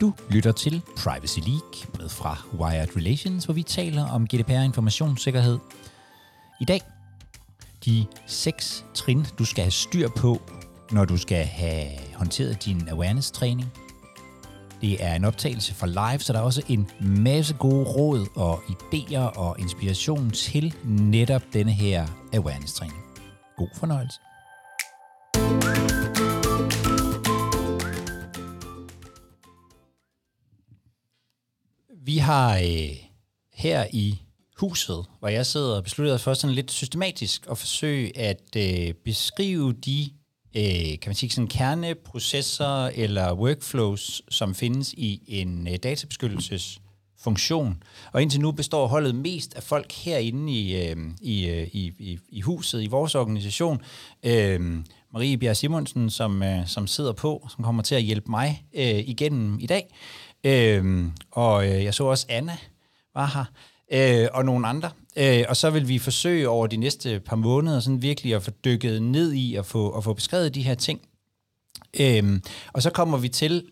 Du lytter til Privacy League med fra Wired Relations, hvor vi taler om GDPR informationssikkerhed. I dag de seks trin, du skal have styr på, når du skal have håndteret din awareness-træning. Det er en optagelse for live, så der er også en masse gode råd og idéer og inspiration til netop denne her awareness-træning. God fornøjelse. Vi har øh, her i huset, hvor jeg sidder, besluttet os for sådan lidt systematisk at forsøge at øh, beskrive de øh, kan man sige, sådan kerneprocesser eller workflows, som findes i en øh, databeskyttelsesfunktion. Og indtil nu består holdet mest af folk herinde i, øh, i, øh, i, i, i huset, i vores organisation. Øh, Marie Bjerg Simonsen, som, øh, som sidder på, som kommer til at hjælpe mig øh, igennem i dag. Øh, og øh, jeg så også Anna var her, øh, og nogle andre. Øh, og så vil vi forsøge over de næste par måneder sådan virkelig at få dykket ned i og få, at få beskrevet de her ting. Øh, og så kommer vi til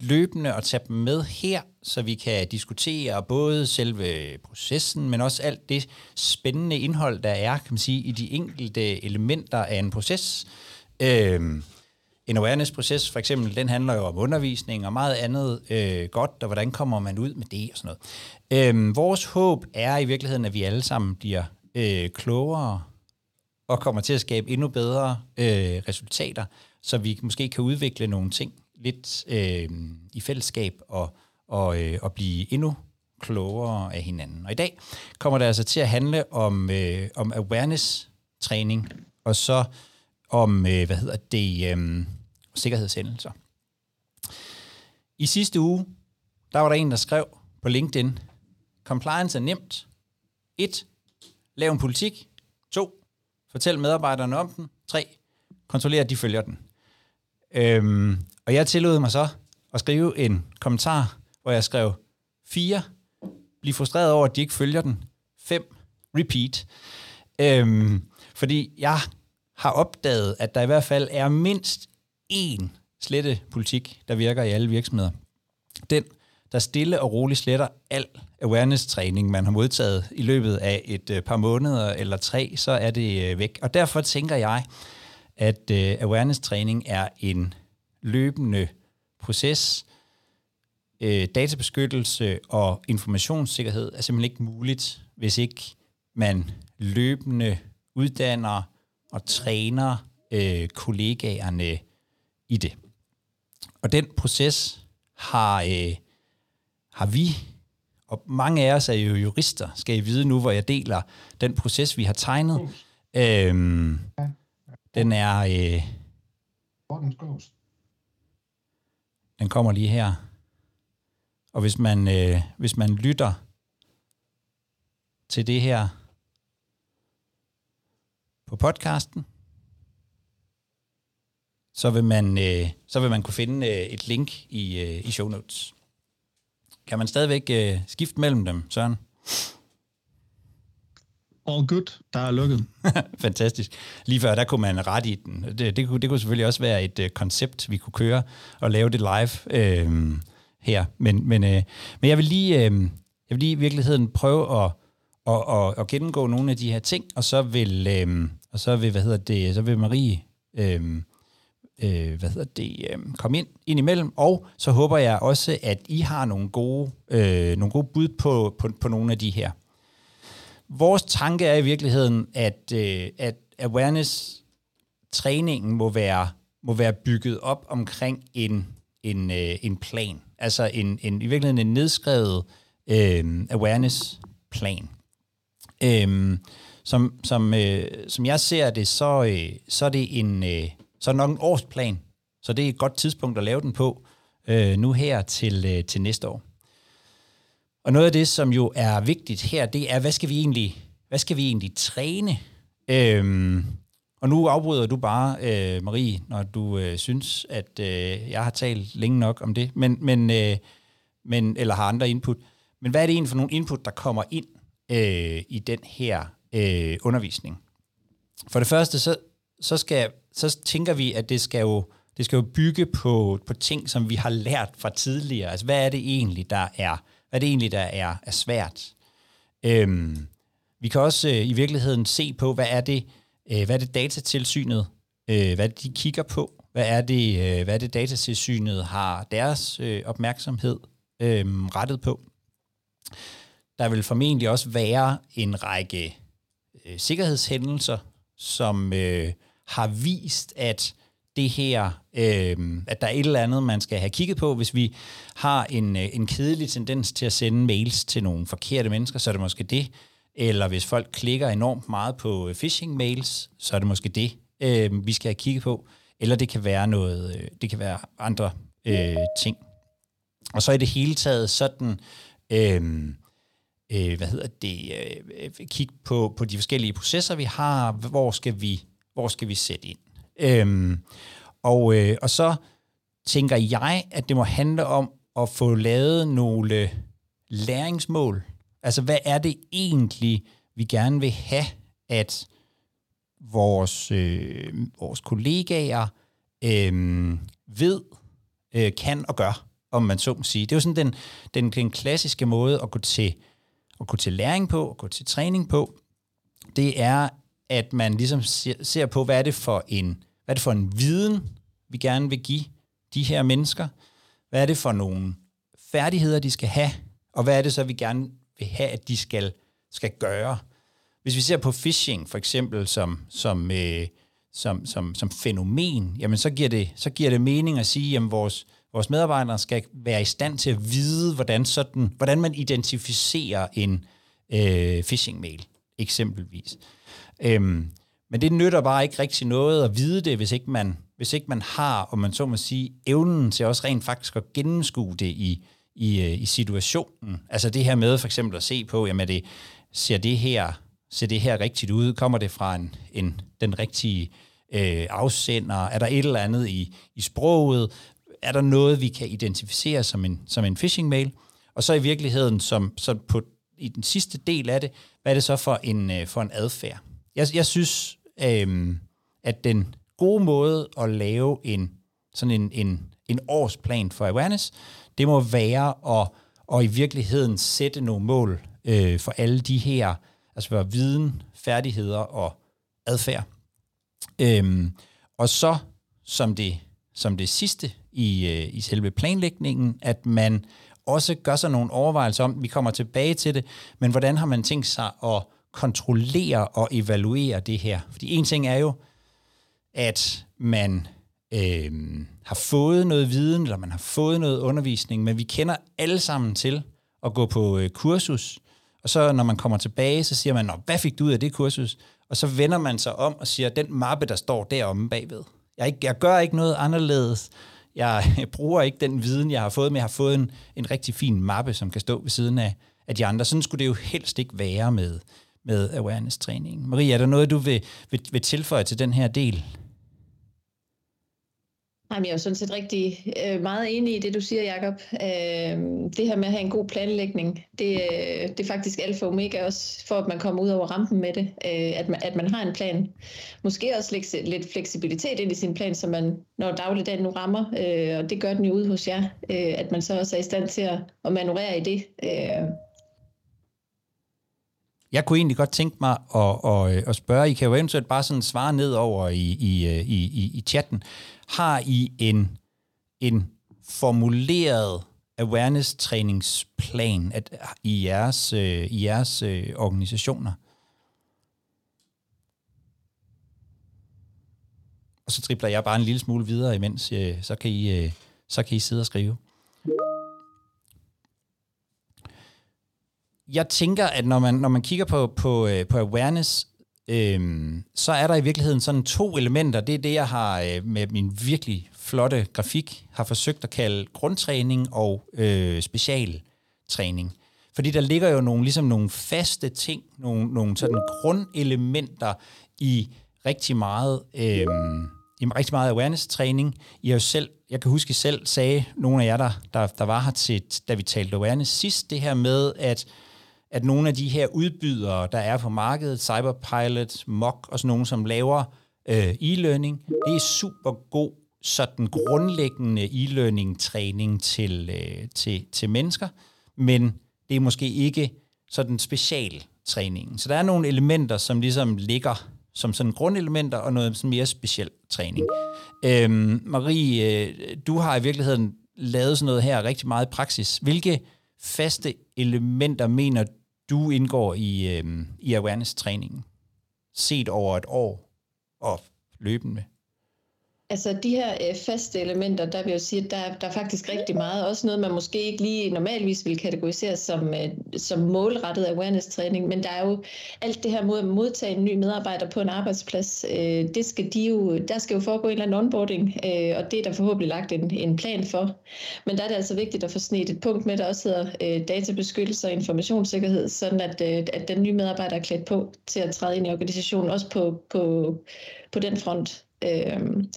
løbende at tage dem med her, så vi kan diskutere både selve processen, men også alt det spændende indhold, der er, kan man sige, i de enkelte elementer af en proces. Øh, en awareness-proces for eksempel, den handler jo om undervisning og meget andet øh, godt, og hvordan kommer man ud med det og sådan noget. Øhm, vores håb er i virkeligheden, at vi alle sammen bliver øh, klogere og kommer til at skabe endnu bedre øh, resultater, så vi måske kan udvikle nogle ting lidt øh, i fællesskab og, og, øh, og blive endnu klogere af hinanden. Og i dag kommer det altså til at handle om, øh, om awareness-træning, og så om, øh, hvad hedder det, øh, sikkerhedshændelser. I sidste uge, der var der en, der skrev på LinkedIn, compliance er nemt. 1. Lav en politik. 2. Fortæl medarbejderne om den. 3. Kontroller, at de følger den. Øhm, og jeg tillod mig så at skrive en kommentar, hvor jeg skrev 4. Bliv frustreret over, at de ikke følger den. 5. Repeat. Øhm, fordi jeg har opdaget, at der i hvert fald er mindst én slette politik, der virker i alle virksomheder. Den, der stille og roligt sletter al awareness-træning, man har modtaget i løbet af et øh, par måneder eller tre, så er det øh, væk. Og derfor tænker jeg, at øh, awareness-træning er en løbende proces. databeskyttelse og informationssikkerhed er simpelthen ikke muligt, hvis ikke man løbende uddanner og træner øh, kollegaerne i det. Og den proces har, øh, har vi, og mange af os er jo jurister, skal I vide nu, hvor jeg deler den proces, vi har tegnet. Øhm, den er... Øh, den kommer lige her. Og hvis man, øh, hvis man lytter til det her på podcasten, så vil man, øh, så vil man kunne finde øh, et link i, øh, i show notes. Kan man stadigvæk øh, skifte mellem dem, Søren? All good, der er lukket. Fantastisk. Lige før, der kunne man ret i den. Det, det, kunne, det kunne selvfølgelig også være et øh, koncept, vi kunne køre og lave det live øh, her. Men, men, øh, men jeg vil lige, øh, jeg vil lige i virkeligheden prøve at, at, at, at gennemgå nogle af de her ting, og så vil, øh, og så vil, hvad hedder det, så vil Marie øhm, øh, hvad hedder det, øh, komme ind, ind imellem, og så håber jeg også, at I har nogle gode, øh, nogle gode bud på, på, på nogle af de her. Vores tanke er i virkeligheden, at, øh, at awareness-træningen må være, må være bygget op omkring en, en, øh, en plan, altså en, en, i virkeligheden en nedskrevet øh, awareness-plan. Øh, som, som, øh, som jeg ser det, så, øh, så er det en, øh, så er det nok en årsplan. Så det er et godt tidspunkt at lave den på øh, nu her til, øh, til næste år. Og noget af det, som jo er vigtigt her, det er, hvad skal vi egentlig, hvad skal vi egentlig træne? Øhm, og nu afbryder du bare, øh, Marie, når du øh, synes, at øh, jeg har talt længe nok om det, men, men, øh, men, eller har andre input. Men hvad er det egentlig for nogle input, der kommer ind øh, i den her øh, undervisning. For det første, så, så, skal, så tænker vi, at det skal jo, det skal jo bygge på, på ting, som vi har lært fra tidligere. Altså, hvad er det egentlig, der er, hvad er, det egentlig, der er, er svært? Øhm, vi kan også øh, i virkeligheden se på, hvad er det, øh, hvad er det datatilsynet, øh, hvad de kigger på, hvad er det, øh, hvad er det datatilsynet har deres øh, opmærksomhed øh, rettet på. Der vil formentlig også være en række øh, sikkerhedshændelser, som øh, har vist, at det her, øh, at der er et eller andet, man skal have kigget på. Hvis vi har en, øh, en kedelig tendens til at sende mails til nogle forkerte mennesker, så er det måske det. Eller hvis folk klikker enormt meget på øh, phishing-mails, så er det måske det, øh, vi skal have kigget på. Eller det kan være noget, øh, det kan være andre øh, ting. Og så i det hele taget sådan, øh, øh, hvad hedder det, øh, kigge på, på de forskellige processer, vi har, hvor skal vi, hvor skal vi sætte ind. Øhm, og, øh, og så tænker jeg, at det må handle om at få lavet nogle læringsmål. Altså, hvad er det egentlig, vi gerne vil have, at vores, øh, vores kollegaer øh, ved, øh, kan og gør, om man så må sige. Det er jo sådan den, den, den klassiske måde at gå til, at gå til læring på, at gå til træning på. Det er, at man ligesom ser, ser på, hvad er det for en, hvad er det for en viden, vi gerne vil give de her mennesker? Hvad er det for nogle færdigheder, de skal have? Og hvad er det så, vi gerne vil have, at de skal, skal gøre? Hvis vi ser på phishing for eksempel som, som, øh, som, som, som fænomen, jamen så giver, det, så giver det mening at sige, at vores, vores medarbejdere skal være i stand til at vide, hvordan, sådan, hvordan man identificerer en øh, phishing-mail, eksempelvis. Øhm, men det nytter bare ikke rigtig noget at vide det, hvis ikke man, hvis ikke man har, om man så må sige, evnen til også rent faktisk at gennemskue det i, i, øh, i situationen. Altså det her med for eksempel at se på, jamen det, ser det her ser det her rigtigt ud? Kommer det fra en, en, den rigtige øh, afsender? Er der et eller andet i, i sproget? Er der noget, vi kan identificere som en, som en phishing-mail? Og så i virkeligheden, som, så på, i den sidste del af det, hvad er det så for en, øh, for en adfærd? Jeg, jeg synes, øh, at den gode måde at lave en, sådan en, en, en årsplan for awareness, det må være at, at i virkeligheden sætte nogle mål øh, for alle de her altså for viden, færdigheder og adfærd. Øhm, og så som det, som det sidste i, øh, i selve planlægningen, at man også gør sig nogle overvejelser om, vi kommer tilbage til det, men hvordan har man tænkt sig at kontrollere og evaluere det her? Fordi en ting er jo, at man øh, har fået noget viden, eller man har fået noget undervisning, men vi kender alle sammen til at gå på øh, kursus, og så når man kommer tilbage, så siger man, Nå, hvad fik du ud af det kursus? Og så vender man sig om og siger, den mappe, der står deromme bagved. Jeg, ikke, jeg gør ikke noget anderledes. Jeg, jeg bruger ikke den viden, jeg har fået, men jeg har fået en, en rigtig fin mappe, som kan stå ved siden af, af de andre. Sådan skulle det jo helst ikke være med, med awareness-træningen. Marie, er der noget, du vil, vil, vil tilføje til den her del? Jamen, jeg er sådan set rigtig øh, meget enig i det, du siger, Jacob. Øh, det her med at have en god planlægning, det, øh, det er faktisk alfa og omega også, for at man kommer ud over rampen med det, øh, at, man, at man har en plan. Måske også lægge lidt fleksibilitet ind i sin plan, så man, når dagligdagen nu rammer, øh, og det gør den jo ude hos jer, øh, at man så også er i stand til at, at manøvrere i det. Øh, jeg kunne egentlig godt tænke mig at, at, øh, at spørge, I kan jo eventuelt bare sådan svare ned over i, i, øh, i, i, i chatten. Har I en, en formuleret awareness-træningsplan at, i jeres, øh, i jeres øh, organisationer? Og så tripler jeg bare en lille smule videre imens, øh, så, kan I, øh, så kan I sidde og skrive. Jeg tænker, at når man, når man kigger på, på, øh, på awareness, øhm, så er der i virkeligheden sådan to elementer. Det er det, jeg har øh, med min virkelig flotte grafik har forsøgt at kalde grundtræning og øh, specialtræning. Fordi der ligger jo nogle, ligesom nogle faste ting, nogle, nogle sådan grundelementer i rigtig meget, øh, i rigtig meget awareness-træning. I har jo selv, jeg kan huske, I selv sagde, nogle af jer, der, der, der var her til, da vi talte awareness sidst, det her med, at at nogle af de her udbydere, der er på markedet, Cyberpilot, Mock og sådan nogle, som laver øh, e-learning, det er super god sådan grundlæggende e-learning træning til, øh, til, til mennesker, men det er måske ikke sådan special træningen. Så der er nogle elementer, som ligesom ligger som sådan grundelementer, og noget sådan mere speciel træning. Øhm, Marie, øh, du har i virkeligheden lavet sådan noget her rigtig meget i praksis. Hvilke faste elementer mener du indgår i, øh, i awareness-træningen, set over et år og løbende? Altså de her øh, faste elementer, der vil jeg sige, at der, der er faktisk rigtig meget. Også noget, man måske ikke lige normalvis vil kategorisere som, øh, som målrettet awareness-træning. Men der er jo alt det her mod at modtage en ny medarbejder på en arbejdsplads. Øh, det skal de jo, der skal jo foregå en eller anden onboarding, øh, og det er der forhåbentlig lagt en, en plan for. Men der er det altså vigtigt at få snedt et punkt med, der også hedder øh, databeskyttelse og informationssikkerhed, sådan at, øh, at den nye medarbejder er klædt på til at træde ind i organisationen, også på, på, på den front. Øhm,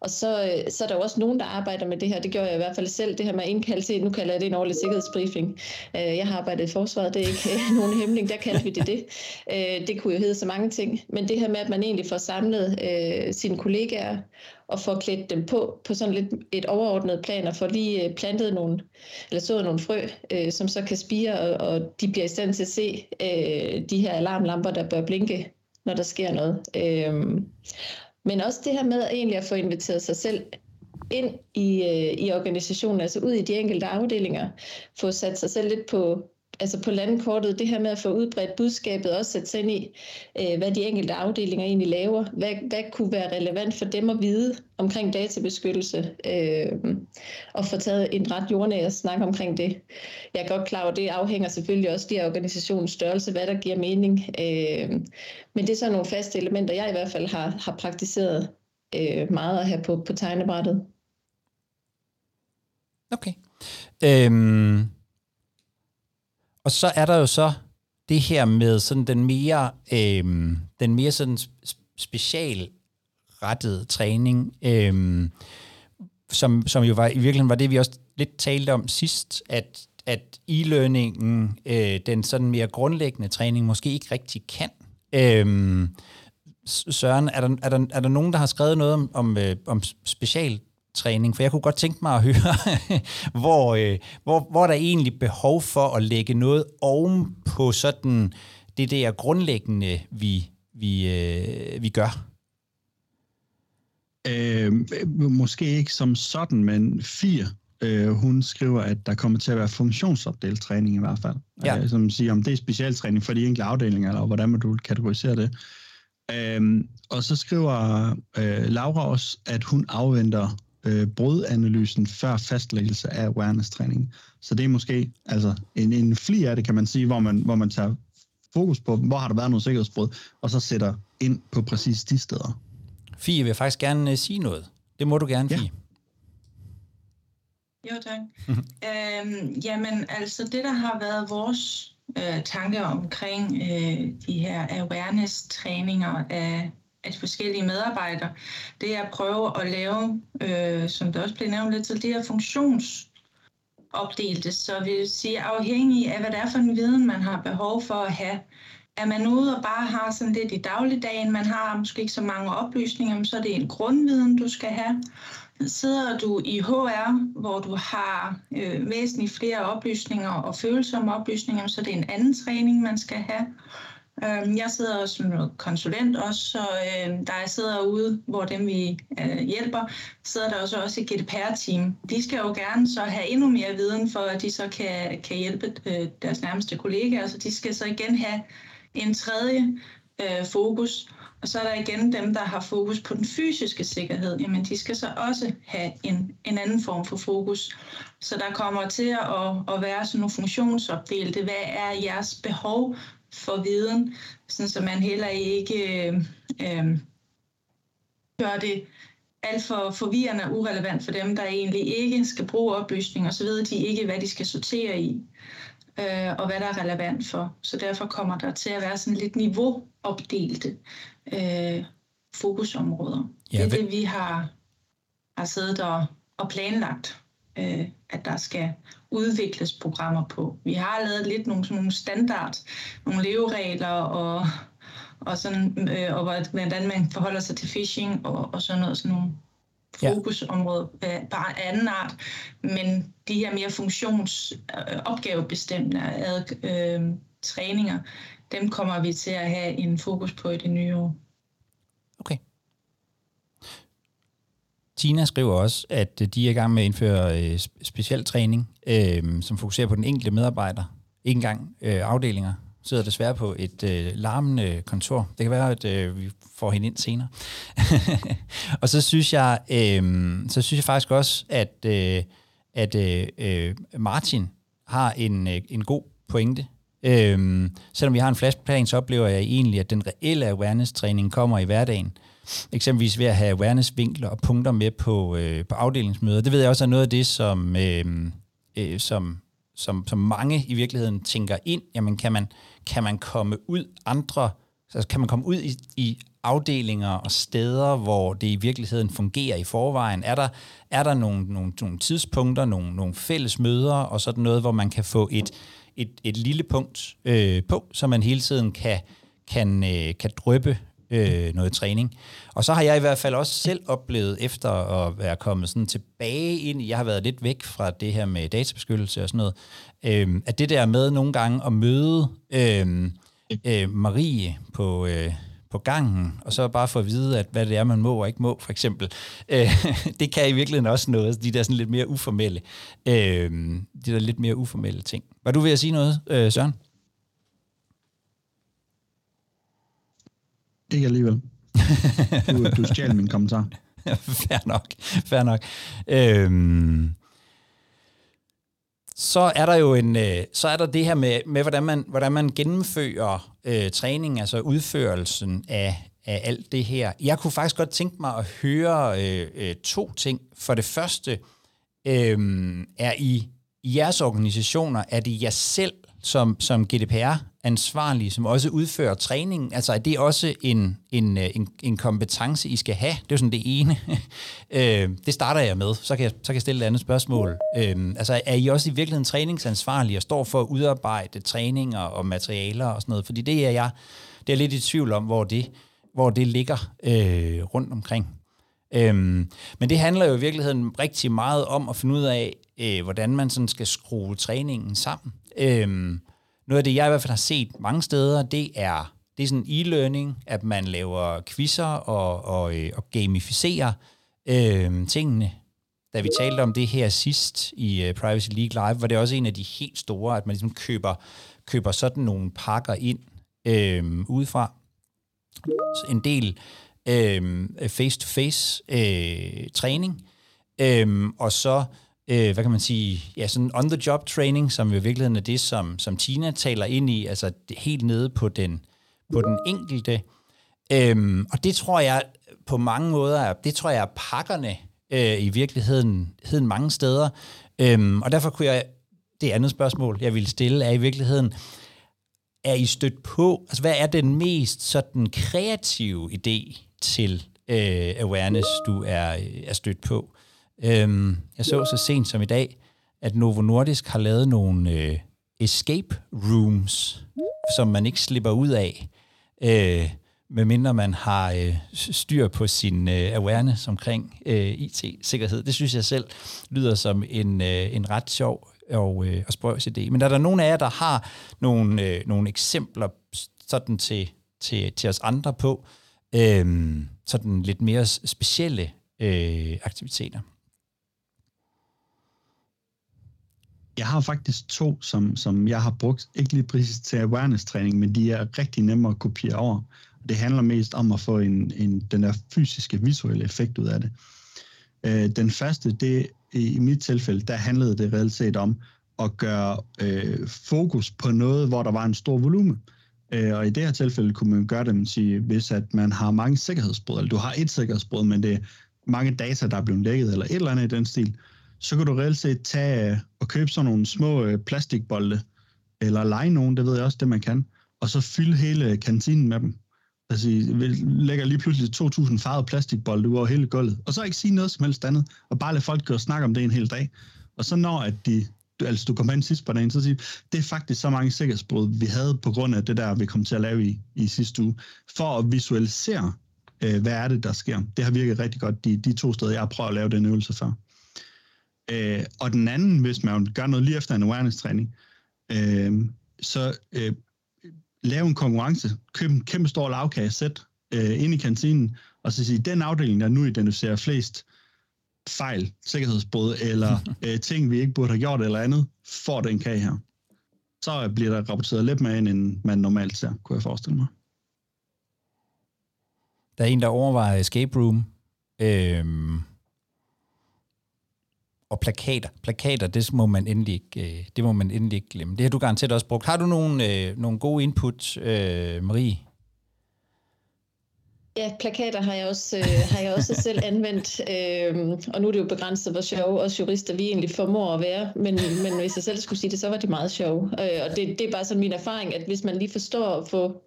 og så, øh, så er der jo også nogen, der arbejder med det her. Det gjorde jeg i hvert fald selv. Det her med at indkalde til, nu kalder jeg det en årlig sikkerhedsbriefing. Øh, jeg har arbejdet i forsvaret, det er ikke øh, nogen hemmeling, der kaldte vi det det. Øh, det kunne jo hedde så mange ting. Men det her med, at man egentlig får samlet øh, sine kollegaer og får klædt dem på på sådan lidt et overordnet plan og får lige plantet nogle, eller sået nogle frø, som så kan spire, og, og de bliver i stand til at se de her alarmlamper, der bør blinke, når der sker noget. Øhm, men også det her med egentlig at få inviteret sig selv ind i, øh, i organisationen, altså ud i de enkelte afdelinger, få sat sig selv lidt på, altså på landkortet, det her med at få udbredt budskabet, også sætte sig ind i, øh, hvad de enkelte afdelinger egentlig laver. Hvad, hvad kunne være relevant for dem at vide omkring databeskyttelse, øh, og få taget en ret jordnær snak omkring det. Jeg er godt klar over, at det afhænger selvfølgelig også af organisationens størrelse, hvad der giver mening. Øh, men det er så nogle faste elementer, jeg i hvert fald har, har praktiseret øh, meget at have på, på tegnebrættet. Okay. Øhm, og så er der jo så det her med sådan den mere, øh, den mere sådan specialrettede træning, øh, som, som jo var, i virkeligheden var det, vi også lidt talte om sidst, at, at e-learningen, øh, den sådan mere grundlæggende træning, måske ikke rigtig kan. Øh, Søren, er der, er, der, er der nogen, der har skrevet noget om, om, øh, om special træning? For jeg kunne godt tænke mig at høre, hvor, øh, hvor, hvor er der egentlig behov for at lægge noget oven på sådan det der grundlæggende, vi, vi, øh, vi gør? Øh, måske ikke som sådan, men fire. Øh, hun skriver, at der kommer til at være funktionsopdelt træning i hvert fald. Ja. Øh, som siger, om det er specialtræning for de enkelte afdelinger, eller hvordan man du kategorisere det. Øh, og så skriver øh, Laura også, at hun afventer øh, brudanalysen før fastlæggelse af awareness-træning. Så det er måske altså en, en fli af det, kan man sige, hvor man, hvor man tager fokus på, hvor har der været noget sikkerhedsbrud, og så sætter ind på præcis de steder. Fie vil faktisk gerne uh, sige noget. Det må du gerne, Fie. Ja. Jo, tak. Øhm, jamen, altså det, der har været vores øh, tanke omkring øh, de her awareness-træninger af forskellige medarbejdere, det er at prøve at lave, øh, som det også blev nævnt lidt, til, de her funktionsopdelte, så vi vil sige afhængig af, hvad det er for en viden, man har behov for at have. Er man ude og bare har sådan lidt i dagligdagen, man har måske ikke så mange oplysninger, så er det en grundviden, du skal have. Sidder du i HR, hvor du har øh, væsentligt flere oplysninger og følsomme oplysninger, så det er en anden træning, man skal have. Øh, jeg sidder også som konsulent også, så øh, der er sidder ude, hvor dem vi øh, hjælper, sidder der også, også et GDPR-team. De skal jo gerne så have endnu mere viden, for at de så kan, kan hjælpe øh, deres nærmeste kollegaer, så de skal så igen have en tredje øh, fokus. Og så er der igen dem, der har fokus på den fysiske sikkerhed. Jamen, de skal så også have en, en anden form for fokus. Så der kommer til at, at være sådan nogle funktionsopdelte. Hvad er jeres behov for viden, sådan så man heller ikke øh, øh, gør det alt for forvirrende og urelevant for dem, der egentlig ikke skal bruge oplysninger, så ved de ikke, hvad de skal sortere i, øh, og hvad der er relevant for. Så derfor kommer der til at være sådan lidt niveauopdelte øh, fokusområder. Ja, det er det, vi har, har siddet og, og planlagt øh, at der skal udvikles programmer på. Vi har lavet lidt nogle, sådan nogle standard, nogle leveregler og, og, sådan, øh, og hvordan man forholder sig til phishing og, og sådan noget, sådan nogle fokusområder ja. bare anden art, men de her mere funktionsopgavebestemte øh, øh, træninger, dem kommer vi til at have en fokus på i det nye år. Okay. Tina skriver også, at øh, de er i gang med at indføre øh, speciel træning, øh, som fokuserer på den enkelte medarbejder. Ikke engang øh, afdelinger sidder desværre på et øh, larmende kontor. Det kan være, at øh, vi får hende ind senere. og så synes jeg, øh, så synes jeg faktisk også, at, øh, at øh, øh Martin har en, øh, en god pointe. Øh, selvom vi har en flashplan, så oplever jeg egentlig, at den reelle awareness-træning kommer i hverdagen. Eksempelvis ved at have awareness-vinkler og punkter med på, øh, på afdelingsmøder. Det ved jeg også er noget af det, som, øh, øh, som, som, som mange i virkeligheden tænker ind. Jamen, kan man, kan man komme ud andre, altså kan man komme ud i, i afdelinger og steder, hvor det i virkeligheden fungerer i forvejen? Er der, er der nogle, nogle, nogle tidspunkter, nogle, nogle fælles møder og sådan noget, hvor man kan få et, et, et lille punkt øh, på, så man hele tiden kan, kan, øh, kan drøbe øh, noget træning. Og så har jeg i hvert fald også selv oplevet, efter at være kommet sådan tilbage ind, jeg har været lidt væk fra det her med databeskyttelse og sådan noget, øh, at det der med nogle gange at møde øh, øh, Marie på... Øh, på gangen, og så bare få at vide, at hvad det er, man må og ikke må, for eksempel. Øh, det kan i virkeligheden også noget, de der sådan lidt mere uformelle, øh, de der lidt mere uformelle ting. Var du ved at sige noget, øh, Søren? Ikke alligevel. Du, du stjal min kommentar. fair nok, fair nok. Øhm, så er der jo en, øh, så er der det her med, med hvordan, man, hvordan man gennemfører øh, træning, altså udførelsen af, af alt det her. Jeg kunne faktisk godt tænke mig at høre øh, øh, to ting. For det første, øh, er I, i jeres organisationer, er det jer selv som, som GDPR ansvarlige, som også udfører træningen? Altså er det også en, en, øh, en, en kompetence, I skal have? Det er jo sådan det ene. øh, det starter jeg med, så kan jeg, så kan jeg stille et andet spørgsmål. Øh, altså er I også i virkeligheden træningsansvarlige og står for at udarbejde træninger og materialer og sådan noget? Fordi det er jeg, det er lidt i tvivl om, hvor det, hvor det ligger øh, rundt omkring. Øhm, men det handler jo i virkeligheden rigtig meget om at finde ud af, øh, hvordan man sådan skal skrue træningen sammen. Øhm, noget af det, jeg i hvert fald har set mange steder, det er, det er sådan e-learning, at man laver quizzer og, og, øh, og gamificerer øh, tingene. Da vi talte om det her sidst i uh, Privacy League Live, var det også en af de helt store, at man ligesom køber, køber sådan nogle pakker ind øh, udefra. Så en del øh, face-to-face øh, træning, øh, og så øh, hvad kan man sige, ja, sådan on-the-job training, som i virkeligheden er det, som, som Tina taler ind i, altså helt nede på den, på den enkelte. Øhm, og det tror jeg på mange måder, det tror jeg er pakkerne øh, i virkeligheden heden mange steder. Øhm, og derfor kunne jeg, det andet spørgsmål, jeg ville stille, er i virkeligheden, er I stødt på, altså hvad er den mest sådan kreative idé til øh, awareness, du er, er stødt på? Øhm, jeg så så sent som i dag, at Novo Nordisk har lavet nogle øh, escape rooms, som man ikke slipper ud af, øh, medmindre man har øh, styr på sin øh, awareness omkring øh, IT-sikkerhed. Det synes jeg selv lyder som en, øh, en ret sjov og, øh, og sprøjs idé. Men er der nogen af jer, der har nogle, øh, nogle eksempler sådan til, til, til os andre på, øh, sådan lidt mere specielle øh, aktiviteter? Jeg har faktisk to, som, som jeg har brugt, ikke lige præcis til awareness-træning, men de er rigtig nemme at kopiere over. Det handler mest om at få en, en, den der fysiske, visuelle effekt ud af det. Øh, den første, det i mit tilfælde, der handlede det reelt set om at gøre øh, fokus på noget, hvor der var en stor volumen. Øh, og i det her tilfælde kunne man gøre det, man sige, hvis at man har mange sikkerhedsbrud, eller du har et sikkerhedsbrud, men det er mange data, der er blevet lækket, eller et eller andet i den stil, så kan du reelt set tage øh, og købe sådan nogle små øh, plastikbolde, eller lege nogen, det ved jeg også, det man kan, og så fylde hele øh, kantinen med dem. Altså, vi lægger lige pludselig 2.000 farvede plastikbolde ud over hele gulvet, og så ikke sige noget som helst andet, og bare lade folk gå og snakke om det en hel dag. Og så når at de, altså du kommer ind sidst på dagen, så siger det er faktisk så mange sikkerhedsbrud, vi havde på grund af det der, vi kom til at lave i, i sidste uge, for at visualisere, øh, hvad er det, der sker. Det har virket rigtig godt, de, de to steder, jeg har prøvet at lave den øvelse før. Øh, og den anden, hvis man gør noget lige efter en awareness-træning, øh, så øh, lave en konkurrence, køb en kæmpe stor lavkage, sæt øh, ind i kantinen, og så sige, den afdeling, der nu identificerer flest fejl, sikkerhedsbrud eller øh, ting, vi ikke burde have gjort eller andet, får den kage her. Så bliver der rapporteret lidt mere ind, end man normalt ser, kunne jeg forestille mig. Der er en, der overvejer escape room. Øhm, og plakater. Plakater, det må man endelig ikke, øh, det må man endelig ikke glemme. Det har du garanteret også brugt. Har du nogle, øh, nogle gode input, øh, Marie? Ja, plakater har jeg også, øh, har jeg også selv anvendt, øh, og nu er det jo begrænset, hvor sjove os jurister vi egentlig formår at være, men, men hvis jeg selv skulle sige det, så var det meget sjovt. Øh, og det, det er bare sådan min erfaring, at hvis man lige forstår at få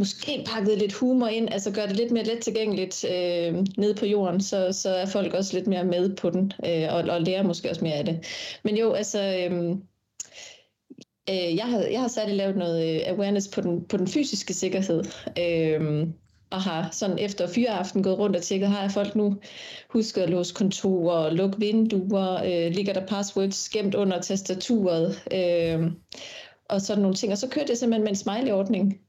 måske pakket lidt humor ind, altså gør det lidt mere let tilgængeligt øh, nede på jorden, så, så er folk også lidt mere med på den, øh, og, og lærer måske også mere af det. Men jo, altså... Øh, øh jeg har, jeg har særligt lavet noget øh, awareness på den, på den fysiske sikkerhed. Øh, og har sådan efter fyreaften gået rundt og tjekket, har jeg folk nu husket at låse kontorer, lukke vinduer, øh, ligger der passwords gemt under tastaturet, øh, og sådan nogle ting. Og så kørte jeg simpelthen med en smiley-ordning.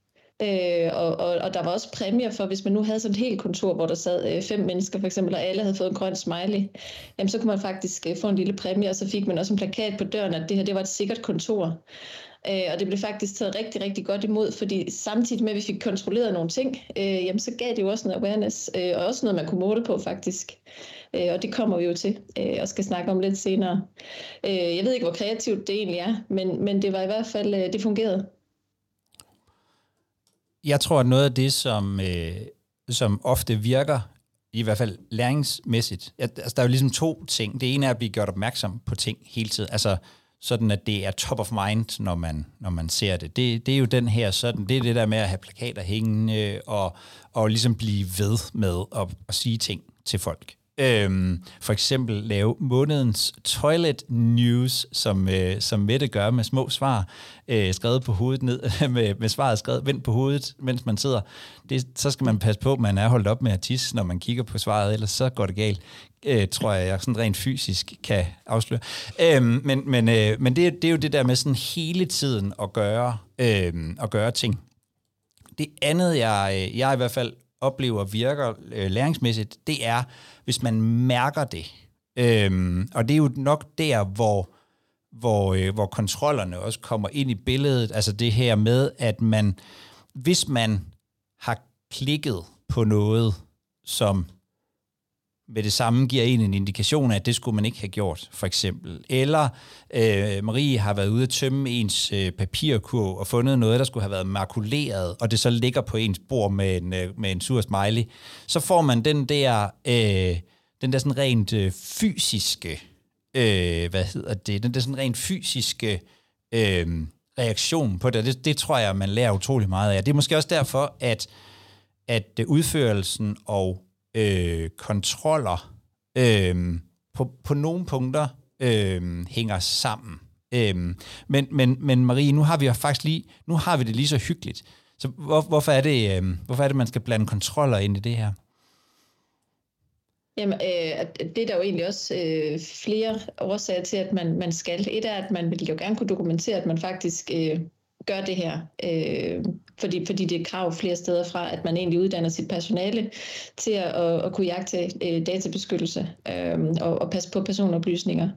Øh, og, og, og der var også præmier for, hvis man nu havde sådan et helt kontor, hvor der sad øh, fem mennesker for eksempel, og alle havde fået en grøn smiley, jamen så kunne man faktisk øh, få en lille præmie, og så fik man også en plakat på døren, at det her det var et sikkert kontor. Øh, og det blev faktisk taget rigtig, rigtig godt imod, fordi samtidig med, at vi fik kontrolleret nogle ting, øh, jamen, så gav det jo også noget awareness, øh, og også noget, man kunne måle på faktisk. Øh, og det kommer vi jo til øh, og skal snakke om lidt senere. Øh, jeg ved ikke, hvor kreativt det egentlig er, men, men det var i hvert fald, øh, det fungerede. Jeg tror, at noget af det, som, øh, som ofte virker, i hvert fald læringsmæssigt, at, altså, der er jo ligesom to ting. Det ene er at blive gjort opmærksom på ting hele tiden. Altså, sådan at det er top of mind, når man, når man ser det. det. Det er jo den her sådan, det er det der med at have plakater hængende og, og ligesom blive ved med at, at sige ting til folk. Øhm, for eksempel lave månedens toilet news, som, øh, som Mette gør med små svar, øh, skrevet på hovedet ned, med, med svaret skrevet vendt på hovedet, mens man sidder. Det, så skal man passe på, at man er holdt op med at tisse, når man kigger på svaret, ellers så går det galt øh, tror jeg, jeg sådan rent fysisk kan afsløre. Øhm, men men, øh, men det, det er jo det der med sådan hele tiden at gøre, øh, at gøre ting. Det andet, jeg, øh, jeg i hvert fald oplever virker øh, læringsmæssigt, det er, hvis man mærker det. Øhm, og det er jo nok der, hvor, hvor, øh, hvor kontrollerne også kommer ind i billedet. Altså det her med, at man, hvis man har klikket på noget, som med det samme giver en en indikation af, at det skulle man ikke have gjort, for eksempel. Eller øh, Marie har været ude at tømme ens øh, papirkurv og fundet noget, der skulle have været makuleret, og det så ligger på ens bord med en, øh, med en sur smiley. Så får man den der, øh, den der sådan rent øh, fysiske, øh, hvad hedder det, den der sådan rent fysiske øh, reaktion på det. det. Det tror jeg, man lærer utrolig meget af. Det er måske også derfor, at, at øh, udførelsen og øh, kontroller øh, på, på nogle punkter øh, hænger sammen. Øh, men, men, men Marie, nu har vi jo faktisk lige, nu har vi det lige så hyggeligt. Så hvor, hvorfor, er det, øh, hvorfor er det, man skal blande kontroller ind i det her? Jamen, øh, det er der jo egentlig også øh, flere årsager til, at man, man skal. Et er, at man vil jo gerne kunne dokumentere, at man faktisk øh, gør det her, øh, fordi, fordi det er krav flere steder fra, at man egentlig uddanner sit personale til at, at, at kunne jagte øh, databeskyttelse øh, og, og passe på personoplysninger.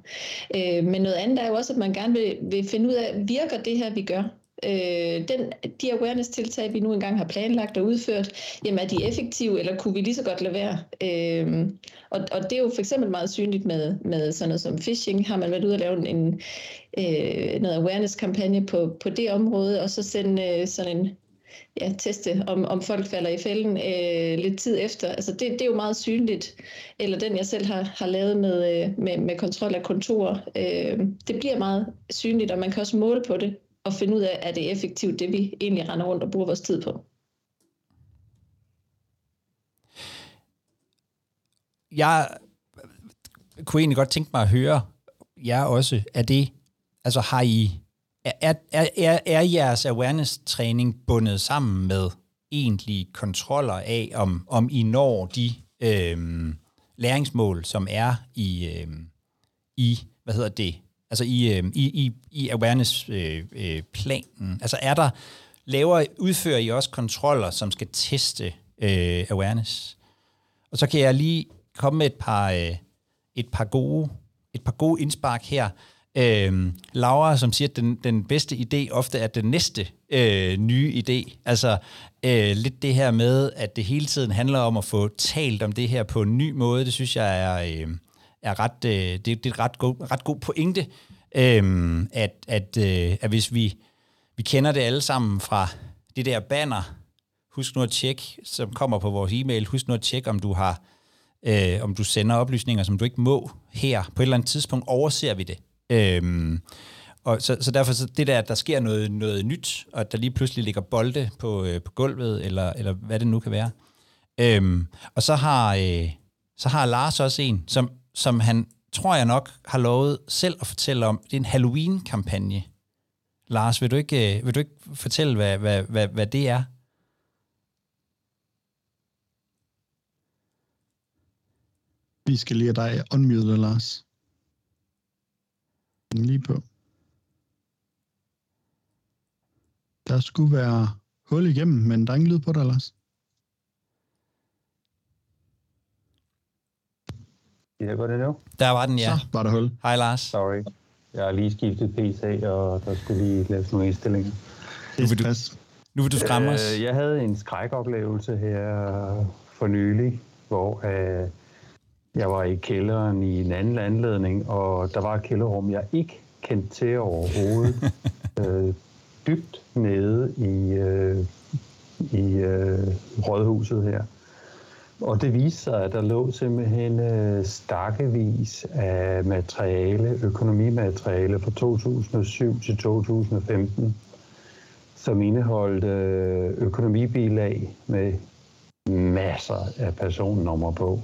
Øh, men noget andet er jo også, at man gerne vil, vil finde ud af, virker det her, vi gør? Øh, den, de awareness-tiltag, vi nu engang har planlagt og udført, jamen er de effektive, eller kunne vi lige så godt lade være? Øh, og, og det er jo for eksempel meget synligt med, med sådan noget som phishing. Har man været ude og lave en, øh, noget awareness-kampagne på, på det område, og så sende øh, sådan en ja, teste, om, om folk falder i fælden øh, lidt tid efter. Altså det, det er jo meget synligt. Eller den, jeg selv har, har lavet med, øh, med, med kontrol af kontorer. Øh, det bliver meget synligt, og man kan også måle på det og finde ud af, er det effektivt, det vi egentlig render rundt og bruger vores tid på. Jeg kunne egentlig godt tænke mig at høre, jer også, er det, altså har I, er, er, er, er jeres awareness-træning bundet sammen med egentlige kontroller af, om, om I når de øh, læringsmål, som er i, øh, i hvad hedder det, altså i, øh, i, i, i awareness-planen? Øh, altså er der, laver, udfører I også kontroller, som skal teste øh, awareness? Og så kan jeg lige komme med et par, øh, et par gode, et par gode indspark her. Øh, Laura, som siger, at den, den bedste idé ofte er den næste øh, nye idé. Altså øh, lidt det her med, at det hele tiden handler om at få talt om det her på en ny måde, det synes jeg er, øh, er ret, øh, det, det er et ret go, ret god pointe, øh, at, at, øh, at hvis vi, vi kender det alle sammen fra det der banner, husk nu at tjekke, som kommer på vores e-mail, husk nu at tjekke, om du har øh, om du sender oplysninger, som du ikke må her. På et eller andet tidspunkt overser vi det. Øhm, og så, så derfor så det der, at der sker noget, noget nyt, og at der lige pludselig ligger bolde på, øh, på gulvet, eller, eller hvad det nu kan være. Øhm, og så har, øh, så har Lars også en, som, som han, tror jeg nok, har lovet selv at fortælle om. Det er en Halloween-kampagne. Lars, vil du ikke, øh, vil du ikke fortælle, hvad, hvad, hvad, hvad det er? Vi skal lige have dig unmute, Lars. Lige på. Der skulle være hul igennem, men der er ingen lyd på dig, Lars. Ja, går det nu? Der var den, ja. Så var der hul. Hej, Lars. Sorry. Jeg har lige skiftet PC, og der skulle lige laves nogle indstillinger. Det vil du-. Nu vil du skræmme os. Øh, jeg havde en skrækoplevelse her for nylig, hvor øh, jeg var i kælderen i en anden anledning, og der var et kælderrum, jeg ikke kendte til overhovedet. øh, dybt nede i, øh, i øh, rådhuset her. Og det viste sig, at der lå simpelthen øh, stakkevis af materiale, økonomimateriale fra 2007 til 2015, som indeholdt øh, økonomibilag med masser af personnummer på.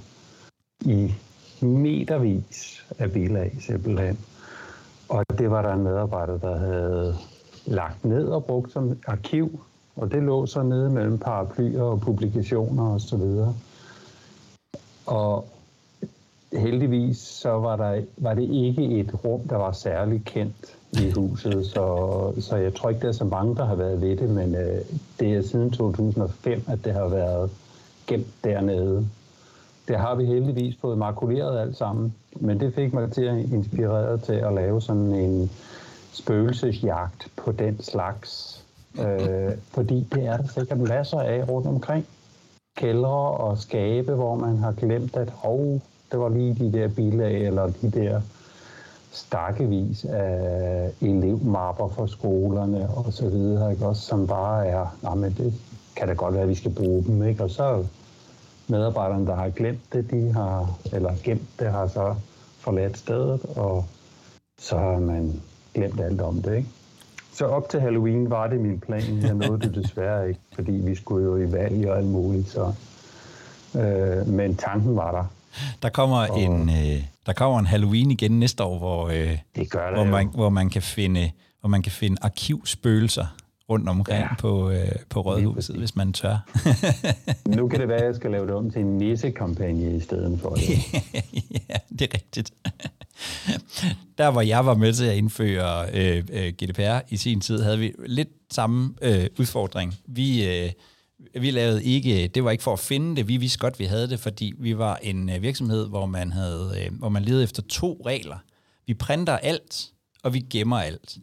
I metervis af bilag simpelthen. Og det var der en medarbejder, der havde lagt ned og brugt som arkiv. Og det lå så nede mellem paraplyer og publikationer osv. Og, så videre og heldigvis så var, der, var det ikke et rum, der var særlig kendt i huset, så, så jeg tror ikke, der er så mange, der har været ved det, men øh, det er siden 2005, at det har været gemt dernede. Det har vi heldigvis fået makuleret alt sammen, men det fik mig til at inspirere til at lave sådan en spøgelsesjagt på den slags, øh, fordi det er der sikkert masser af rundt omkring. Kældre og skabe, hvor man har glemt, at hov, det var lige de der bilag, eller de der stakkevis af elevmapper for skolerne og så videre, ikke? Også, som bare er, nej, men det kan da godt være, at vi skal bruge dem, ikke? Og så medarbejderne, der har glemt det, de har, eller gemt det, har så forladt stedet, og så har man glemt alt om det, ikke? Så op til Halloween var det min plan. Jeg nåede det desværre ikke, fordi vi skulle jo i valg og alt muligt. Så. Øh, men tanken var der. Der kommer, Og- en, øh, der kommer en Halloween igen næste år, hvor, øh, Det gør der hvor, jo. man, hvor, man kan finde, hvor man kan finde arkivspøgelser rundt omkring ja. På, øh, på Rådhuset, hvis man tør. Nu kan det være, at jeg skal lave det om til en nissekampagne i stedet for det. ja, det er rigtigt. Der, hvor jeg var med til at indføre øh, øh, GDPR i sin tid, havde vi lidt samme øh, udfordring. Vi, øh, vi lavede ikke, det var ikke for at finde det, vi vidste godt, vi havde det, fordi vi var en øh, virksomhed, hvor man, havde, øh, hvor man levede efter to regler. Vi printer alt, og vi gemmer alt.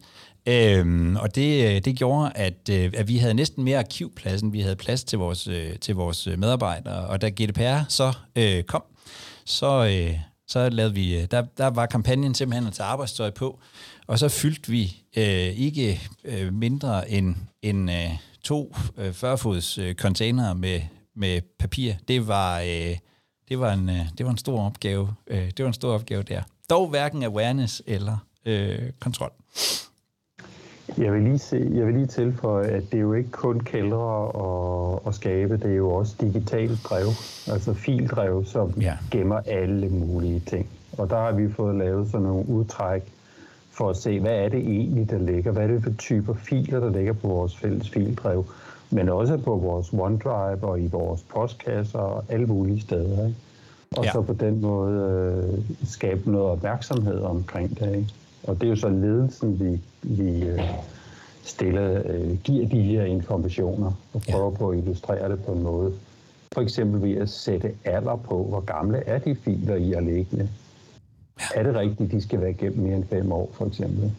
Øhm, og det, øh, det gjorde, at, øh, at vi havde næsten mere arkivplads, end vi havde plads til vores, øh, til vores medarbejdere. Og da GDPR så øh, kom, så, øh, så lavede vi, der, der var kampagnen simpelthen at tage arbejdstøj på, og så fyldte vi øh, ikke øh, mindre end, end øh, to øh, 40-fods øh, containere med, med papir. Det var, øh, det, var en, øh, det var en stor opgave. Øh, det var en stor opgave der. Dog hverken awareness eller øh, kontrol. Jeg vil, lige se, jeg vil lige tilføje, at det er jo ikke kun kældre og, og skabe, det er jo også digitalt drev, altså fildrev, som Ja. gemmer alle mulige ting. Og der har vi fået lavet sådan nogle udtræk for at se, hvad er det egentlig, der ligger? Hvad er det for typer filer, der ligger på vores fælles fildrev? Men også på vores OneDrive og i vores postkasser og alle mulige steder. Ikke? Og ja. så på den måde øh, skabe noget opmærksomhed omkring det. Ikke? Og det er jo så ledelsen, vi, vi øh, stiller, øh, giver de her informationer og prøver ja. på at illustrere det på en måde. For eksempel ved at sætte alder på, hvor gamle er de filer, I er liggende. Ja. Er det rigtigt, de skal være igennem mere end fem år, for eksempel?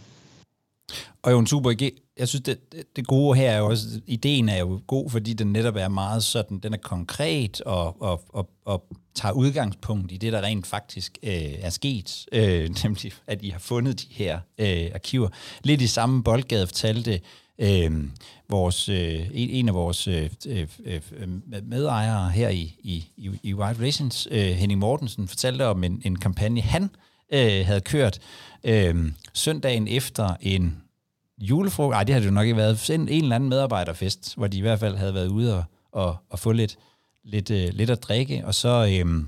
Og jo en super idé. Jeg synes, det, det gode her er jo også, ideen er jo god, fordi den netop er meget sådan, den er konkret og, og, og, og tager udgangspunkt i det, der rent faktisk øh, er sket, øh, nemlig at I har fundet de her øh, arkiver. Lidt i samme boldgade fortalte øh, vores, øh, en af vores øh, øh, øh medejere her i, i, i White Relations, øh, Henning Mortensen, fortalte om en, en kampagne, han øh, havde kørt øh, søndagen efter en julefrokost. Nej, det havde det jo nok ikke været. En, en eller anden medarbejderfest, hvor de i hvert fald havde været ude og, og, og få lidt, lidt, øh, lidt at drikke, og så, øh,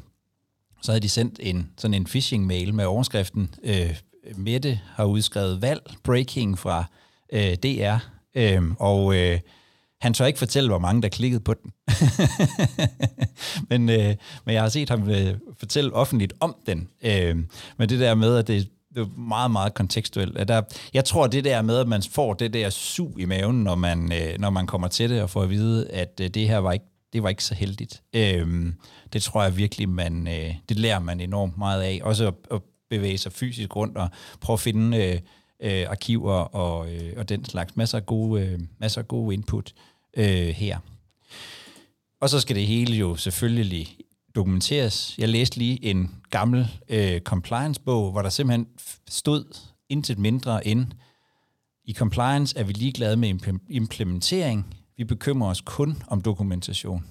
så havde de sendt en sådan en phishing-mail med overskriften øh, Mette har udskrevet valg, breaking fra øh, DR, øh, og øh, han tør ikke fortælle, hvor mange der klikkede på den. men, øh, men jeg har set ham øh, fortælle offentligt om den. Øh, men det der med, at det, det er meget, meget kontekstuelt. At der, jeg tror, det der med, at man får det der sug i maven, når man, øh, når man kommer til det, og får at vide, at øh, det her var ikke, det var ikke så heldigt. Øh, det tror jeg virkelig, man, øh, det lærer man enormt meget af. Også at, at bevæge sig fysisk rundt og prøve at finde øh, øh, arkiver og, øh, og den slags. Masser af gode, øh, masser af gode input øh, her. Og så skal det hele jo selvfølgelig dokumenteres. Jeg læste lige en gammel øh, compliance-bog, hvor der simpelthen stod intet mindre end, i compliance er vi ligeglade med implementering, vi bekymrer os kun om dokumentation.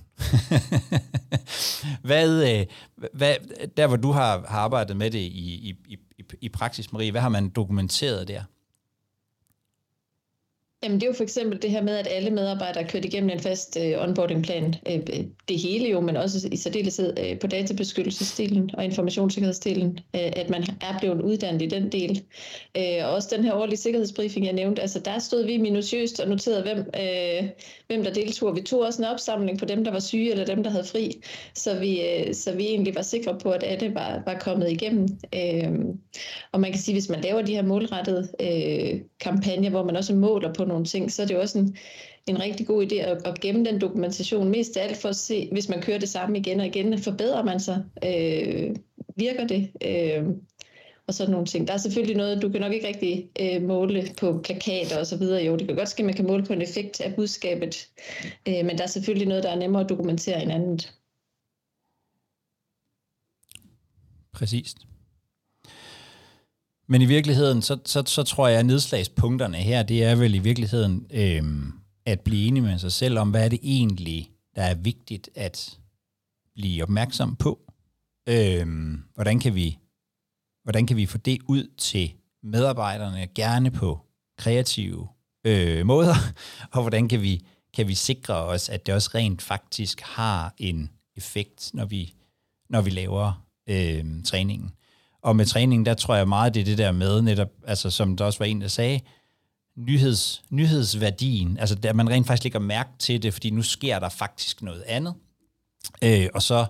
hvad, øh, hvad, der hvor du har, har arbejdet med det i, i, i, i praksis, Marie, hvad har man dokumenteret der? Jamen det er jo for eksempel det her med, at alle medarbejdere kørt igennem en fast øh, onboardingplan. Øh, det hele jo, men også i særdeleshed øh, på databeskyttelsesdelen og informationssikkerhedsdelen, øh, at man er blevet uddannet i den del. Øh, og også den her årlige sikkerhedsbriefing, jeg nævnte, altså der stod vi minutiøst og noterede, hvem, øh, hvem der deltog. Vi tog også en opsamling på dem, der var syge eller dem, der havde fri, så vi, øh, så vi egentlig var sikre på, at alle var, var kommet igennem. Øh, og man kan sige, hvis man laver de her målrettede øh, kampagner, hvor man også måler på nogle ting, så er det jo også en, en rigtig god idé at, at gemme den dokumentation mest af alt for at se, hvis man kører det samme igen og igen, forbedrer man sig, øh, virker det, øh, og sådan nogle ting. Der er selvfølgelig noget, du kan nok ikke rigtig øh, måle på plakater og så videre. Jo, det kan godt ske, at man kan måle på en effekt af budskabet, øh, men der er selvfølgelig noget, der er nemmere at dokumentere end andet. Præcist. Men i virkeligheden, så, så, så tror jeg, at nedslagspunkterne her, det er vel i virkeligheden øh, at blive enige med sig selv om, hvad er det egentlig, der er vigtigt at blive opmærksom på. Øh, hvordan, kan vi, hvordan kan vi få det ud til medarbejderne, gerne på kreative øh, måder, og hvordan kan vi, kan vi sikre os, at det også rent faktisk har en effekt, når vi, når vi laver øh, træningen. Og med træningen, der tror jeg meget, det er det der med netop, altså som der også var en, der sagde, nyheds, nyhedsværdien, altså at man rent faktisk lægger mærke til det, fordi nu sker der faktisk noget andet. Øh, og så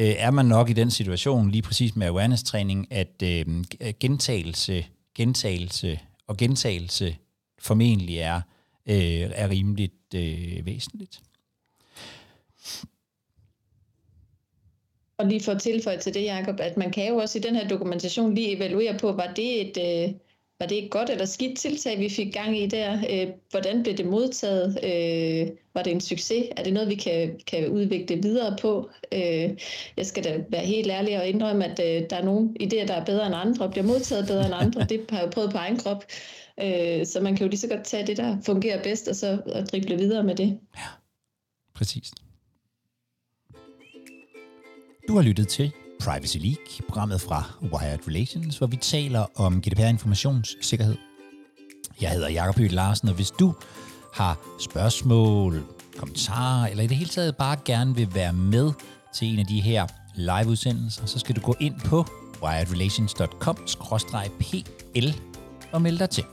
øh, er man nok i den situation, lige præcis med awareness-træning, at øh, gentagelse, gentagelse og gentagelse formentlig er, øh, er rimeligt øh, væsentligt. Og lige for at tilføje til det, Jacob, at man kan jo også i den her dokumentation lige evaluere på, var det et, øh, var det et godt eller skidt tiltag, vi fik gang i der? Øh, hvordan blev det modtaget? Øh, var det en succes? Er det noget, vi kan, kan udvikle videre på? Øh, jeg skal da være helt ærlig og indrømme, at øh, der er nogle idéer, der er bedre end andre, og bliver modtaget bedre end andre. Det har jeg jo prøvet på egen krop. Øh, så man kan jo lige så godt tage det, der fungerer bedst, og så og drible videre med det. Ja, præcis. Du har lyttet til Privacy League, programmet fra Wired Relations, hvor vi taler om GDPR-informationssikkerhed. Jeg hedder Jakob Høgh Larsen, og hvis du har spørgsmål, kommentarer, eller i det hele taget bare gerne vil være med til en af de her live-udsendelser, så skal du gå ind på wiredrelations.com-pl og melde dig til.